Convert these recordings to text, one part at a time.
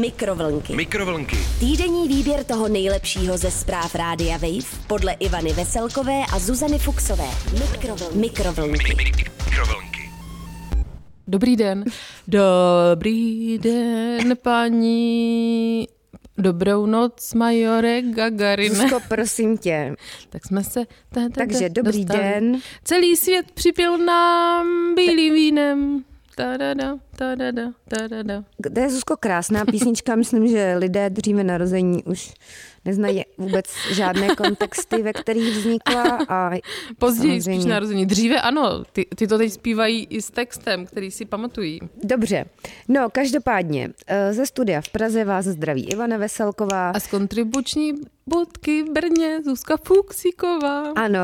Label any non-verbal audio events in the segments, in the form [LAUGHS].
Mikrovlnky. Mikrovlnky. Týdenní výběr toho nejlepšího ze zpráv Rádia Wave podle Ivany Veselkové a Zuzany Fuxové. Mikrovlnky. Mikrovlnky. Mikrovlnky. Dobrý den. Dobrý den, paní. Dobrou noc, majore Gagarine. Zuzko, prosím tě. Tak jsme se... Ta, ta, Takže ta, dobrý dostali. den. Celý svět připil nám bílým vínem. Ta-da-da, ta-da-da, ta-da-da. To je Zuzko krásná písnička. Myslím, že lidé dříve narození už neznají vůbec žádné kontexty, ve kterých vznikla. A Později spíš samozřejmě- narození. Dříve ano, ty, ty to teď zpívají i s textem, který si pamatují. Dobře. No, každopádně eh, ze studia v Praze vás zdraví Ivana Veselková. A z kontribuční budky v Brně Zuzka Fuxíková. Ano,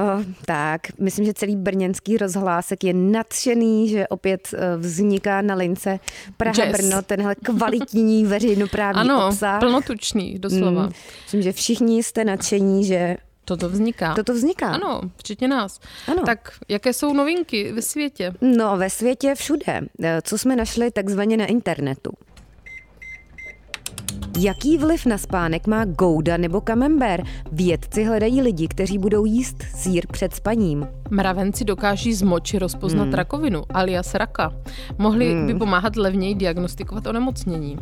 tak. Myslím, že celý brněnský rozhlásek je nadšený, že opět eh, vzniká na lince Praha-Brno tenhle kvalitní [LAUGHS] veřejnoprávní Ano, obsah. plnotučný, doslova. Mm, myslím, že všichni jste nadšení, že Toto vzniká. toto vzniká. Ano, včetně nás. Ano. Tak jaké jsou novinky ve světě? No, ve světě všude. Eh, Co jsme našli takzvaně na internetu? Jaký vliv na spánek má gouda nebo kamember? Vědci hledají lidi, kteří budou jíst sír před spaním. Mravenci dokáží z moči rozpoznat Hmm. rakovinu, alias raka. Mohli by pomáhat levněji diagnostikovat onemocnění.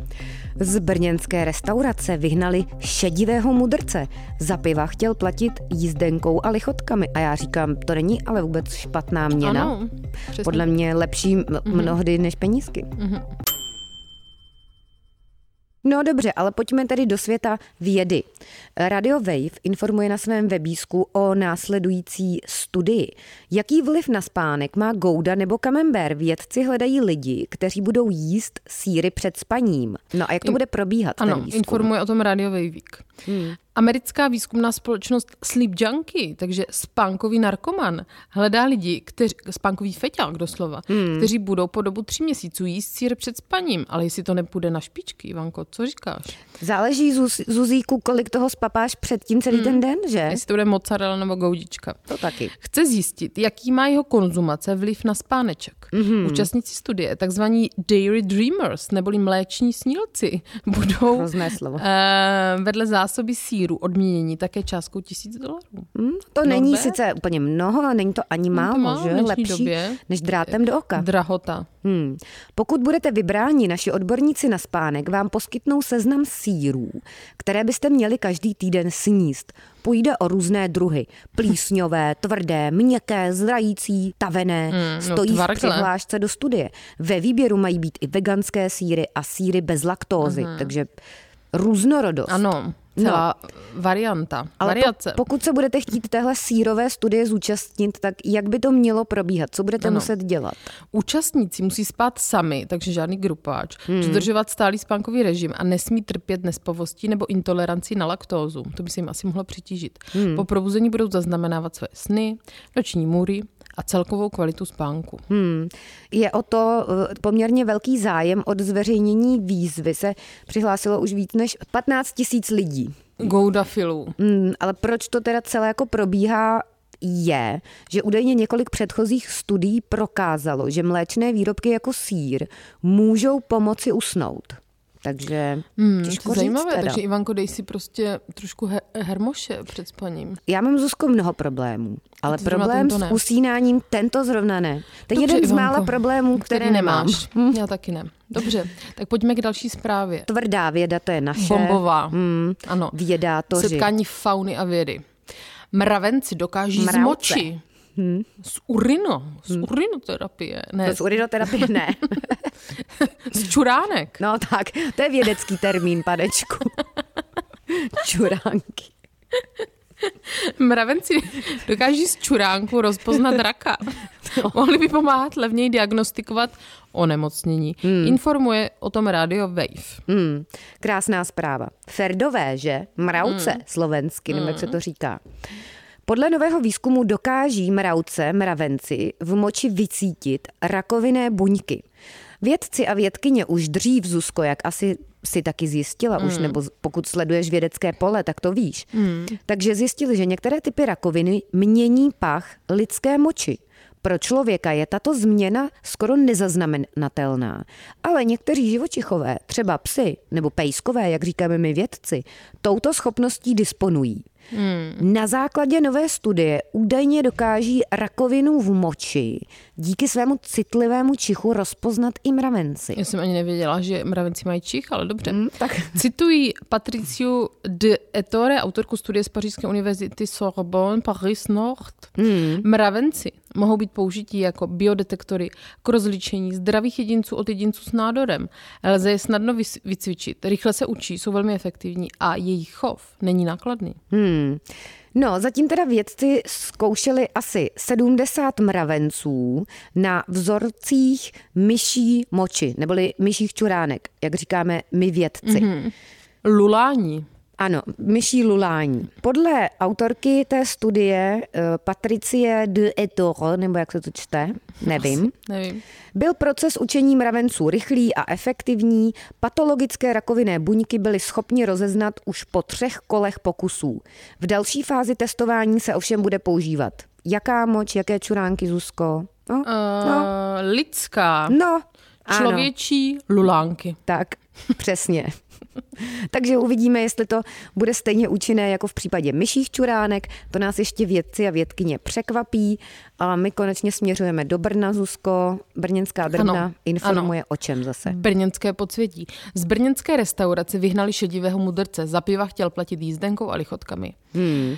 Z brněnské restaurace vyhnali šedivého mudrce. Za piva chtěl platit jízdenkou a lichotkami. A já říkám, to není ale vůbec špatná měna. Ano, přesně. Podle mě lepší m- mnohdy než penízky. No dobře, ale pojďme tedy do světa vědy. Radio Wave informuje na svém webísku o následující studii. Jaký vliv na spánek má gouda nebo kamembert? Vědci hledají lidi, kteří budou jíst síry před spaním. No a jak to bude probíhat Ano, ten výzkum? informuje o tom rádiový vík. Hmm. Americká výzkumná společnost Sleep Junkie, takže spánkový narkoman, hledá lidi, kteří, spánkový feťák doslova, Hmm. kteří budou po dobu tří měsíců jíst sír před spaním. Ale jestli to nepůjde na špičky, Ivanko, co říkáš? Záleží, Zuz, Zuzíku, kolik toho spapáš předtím celý ten den, že? Jestli to bude mozzarella nebo goudička. To taky. Chce zjistit, jaký má jeho konzumace vliv na spáneček. Mm-hmm. Účastníci studie, takzvaní dairy dreamers, neboli mléční snílci, [LAUGHS] budou eh, vedle zásoby síru odměnění také částkou tisíc dolarů. Hm, to není Not bad. sice úplně mnoho, ale není to ani No to málo, málo v že? dnešní Lepší době. než drátem do oka. Drahota. Hmm. Pokud budete vybráni, naši odborníci na spánek vám poskytnou seznam sírů, které byste měli každý týden sníst. Půjde o různé druhy. Plísňové, [LAUGHS] tvrdé, měkké, zrající, tavené. Hmm, no Stojí v tvrdé. přihlášce do studie. Ve výběru mají být i veganské síry a síry bez laktózy. Takže různorodost. Ano, celá varianta, Ale variace. po, pokud se budete chtít téhle sírové studie zúčastnit, tak jak by to mělo probíhat? Co budete Ano. muset dělat? Účastníci musí spát sami, takže žádný grupáč, Hmm. dodržovat stálý spánkový režim a nesmí trpět nespovostí nebo intoleranci na laktózu. To by se jim asi mohlo přitížit. Hmm. Po probuzení budou zaznamenávat své sny, noční můry a celkovou kvalitu spánku. Hmm. Je o to eh, poměrně velký zájem od zveřejnění výzvy. Se přihlásilo už víc než 15 tisíc lidí. Gouda filů. Hmm, ale proč to teda celé jako probíhá, je, že údajně několik předchozích studií prokázalo, že mléčné výrobky jako sír můžou pomoci usnout. Takže Hmm, těžko to říct zajímavé, teda. takže Ivanko, dej si prostě trošku he- hermoše před spaním. Já mám Zuzko mnoho problémů, ale problém s usínáním tento zrovna ne. To je jeden z Ivanko, mála problémů, které nemám. nemáš. Já taky ne. Dobře, tak pojďme k další zprávě. Tvrdá věda, to je naše. Bombová. Hmm, Ano. vědátoři. Setkání fauny a vědy. Mravenci dokáží Mravce. z moči, z urino, z urinoterapie, ne, Z urinoterapie ne. [LAUGHS] z čuránek. No tak, to je vědecký termín, panečku. Čuránky. Mravenci dokáží z čuránku rozpoznat raka. Mohli by pomáhat levněji diagnostikovat onemocnění. Informuje o tom Radio Wave. Hmm, krásná zpráva. Ferdové, že? Mravce, slovensky, nebo jak se to říká. Podle nového výzkumu dokáží mravce, mravenci, v moči vycítit rakovinné buňky. Vědci a vědkyně už dřív, Zuzko, jak asi si taky zjistila už, nebo z- pokud sleduješ vědecké pole, tak to víš. Takže zjistili, že některé typy rakoviny mění pach lidské moči. Pro člověka je tato změna skoro nezaznamenatelná, ale někteří živočichové, třeba psy nebo pejskové, jak říkáme my vědci, touto schopností disponují. Hmm. Na základě nové studie údajně dokáží rakovinu v moči díky svému citlivému čichu rozpoznat i mravenci. Já jsem ani nevěděla, že mravenci mají čich, ale dobře. Hmm, tak. Citují Patriciu de Ettore, autorku studie z Pařížské univerzity Sorbonne, Paris Nord. Hmm. Mravenci mohou být použití jako biodetektory k rozličení zdravých jedinců od jedinců s nádorem. Lze je snadno vycvičit, rychle se učí, jsou velmi efektivní a jejich chov není nákladný. Hmm. No, zatím teda vědci zkoušeli asi 70 mravenců na vzorcích myší moči, neboli myších čuránek, jak říkáme my vědci. Mm-hmm. Lulání. Ano, myší lulání. Podle autorky té studie eh, Patricie de Ettore, nebo jak se to čte, nevím, Asi, nevím, byl proces učení mravenců rychlý a efektivní. Patologické rakovinné buňky byly schopni rozeznat už po třech kolech pokusů. V další fázi testování se ovšem bude používat. Jaká moč, jaké čuránky, Zuzko? No, uh, no. Lidská. No, Člověčí ano. lulánky. Tak, přesně. [LAUGHS] Takže uvidíme, jestli to bude stejně účinné jako v případě myších čuránek. To nás ještě vědci a vědkyně překvapí. A my konečně směřujeme do Brna, Zuzko. Brněnská drna ano, informuje ano. o čem zase. Brněnské podsvětí. Z brněnské restaurace vyhnali šedivého mudrce. Za piva chtěl platit jízdenkou a lichotkami. Hmm.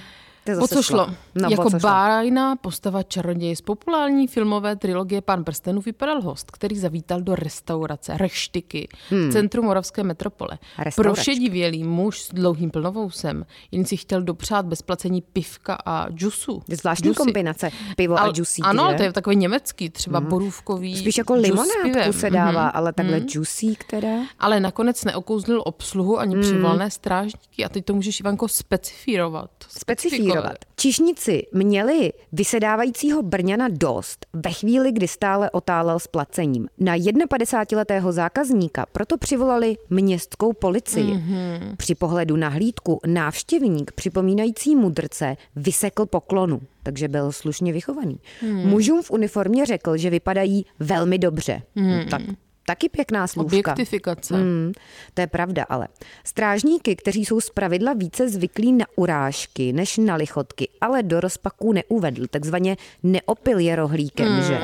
O co šlo? No, jako bájná postava čaroděj z populární filmové trilogie Pán prstenů vypadal host, který zavítal do restaurace Reštiky hmm. v centru moravské metropole. Prošedivělý muž s dlouhým plnovousem, jen si chtěl dopřát bez placení pivka a džusu. Zvláštní džusy. kombinace, pivo Al, a džusí. Ano, že? to je takový německý, třeba hmm. borůvkový Spíš jako limonádku se dává, hmm. ale takhle hmm. džusík teda. Ale nakonec neokouzlil obsluhu ani hmm. přivalné strážníky a teď to můžeš, Ivanko, specifírovat. Specifírovat pokračovat. Čišníci měli vysedávajícího Brňana dost ve chvíli, kdy stále otálel s placením. Na 51-letého zákazníka proto přivolali městskou policii. Mm-hmm. Při pohledu na hlídku návštěvník připomínající mudrce vysekl poklonu takže byl slušně vychovaný. Hmm. Mužům v uniformě řekl, že vypadají velmi dobře. Hmm. Tak Taky pěkná slůvka. Objektifikace. Hmm, to je pravda, ale. Strážníky, kteří jsou zpravidla více zvyklí na urážky než na lichotky, ale do rozpaků neuvedl, takzvaně neopil je rohlíkem, hmm. že?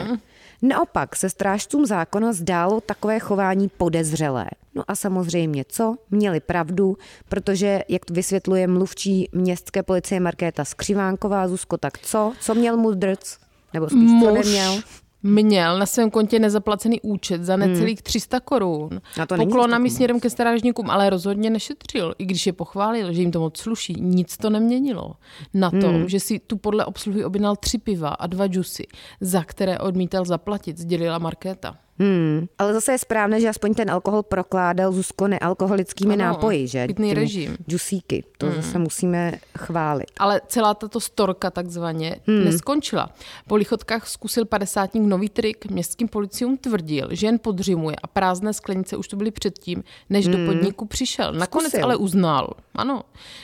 Naopak se strážcům zákona zdálo takové chování podezřelé. No a samozřejmě co? Měli pravdu, protože, jak to vysvětluje mluvčí městské policie Markéta Skřivánková, Zuzko, tak co? Co měl mudrc? Nebo spíš Muž. co neměl? Měl na svém kontě nezaplacený účet za necelých 300 korun. Poklonami směrem ke strážníkům, ale rozhodně nešetřil, i když je pochválil, že jim to moc sluší. Nic to neměnilo na tom, hmm. že si tu podle obsluhy objednal tři piva a dva džusy, za které odmítal zaplatit, sdělila Markéta. Hmm. Ale zase je správné, že aspoň ten alkohol prokládal Zuzko nealkoholickými ano, nápoji, že? Pitný režim. Džusíky, to hmm. zase musíme chválit. Ale celá tato storka takzvaně hmm. neskončila. Po lichotkách zkusil padesátník nový trik. Městským policium tvrdil, že jen podřimuje a prázdné sklenice už to byly předtím, než hmm. do podniku přišel. Nakonec Zkusil. ale uznal, ano,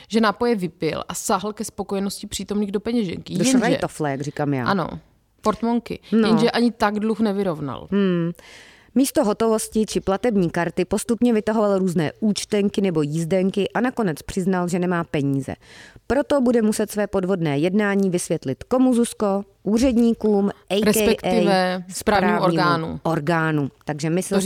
že nápoje vypil a sáhl ke spokojenosti přítomných do peněženky. Do Jenže, jak říkám já. Ano, portmonky, no. jenže ani tak dluh nevyrovnal. Hmm. Místo hotovosti či platební karty postupně vytahoval různé účtenky nebo jízdenky a nakonec přiznal, že nemá peníze. Proto bude muset své podvodné jednání vysvětlit komu Zuzko, úředníkům, a.k.a. respektive správnímu orgánu. orgánu. Takže my se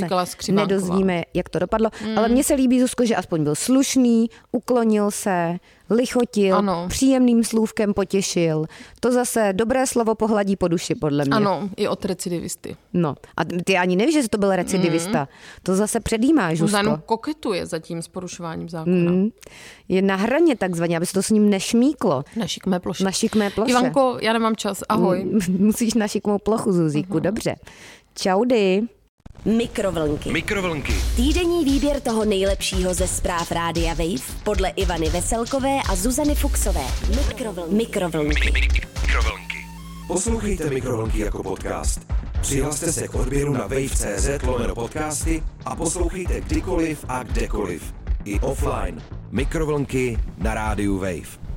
nedozvíme, jak to dopadlo. Hmm. Ale mně se líbí, Zuzko, že aspoň byl slušný, uklonil se, lichotil, ano. příjemným slůvkem potěšil. To zase dobré slovo pohladí po duši, podle mě. Ano, i od recidivisty. No, a ty ani nevíš, že to byl recidivista. Mm. To zase předjímáš, Zuzko. Jenom koketuje zatím s porušováním zákona. Mm. Je na hraně takzvaně, aby se to s ním nešmíklo. Na šikmé ploše. Na šikmé ploše. Ivanko, já nemám čas, ahoj. [LAUGHS] Musíš na šikmou plochu, Zuzíku, uh-huh. dobře. Čaudy. Mikrovlnky. Mikrovlnky. Týdenní výběr toho nejlepšího ze zpráv Rádia Wave podle Ivany Veselkové a Zuzany Fuxové. Mikrovlnky. Mikrovlnky. Mikrovlnky. Poslouchejte Mikrovlnky jako podcast. Přihlaste se k odběru na wave.cz lomeno podcasty a poslouchejte kdykoliv a kdekoliv. I offline. Mikrovlnky na rádiu Wave.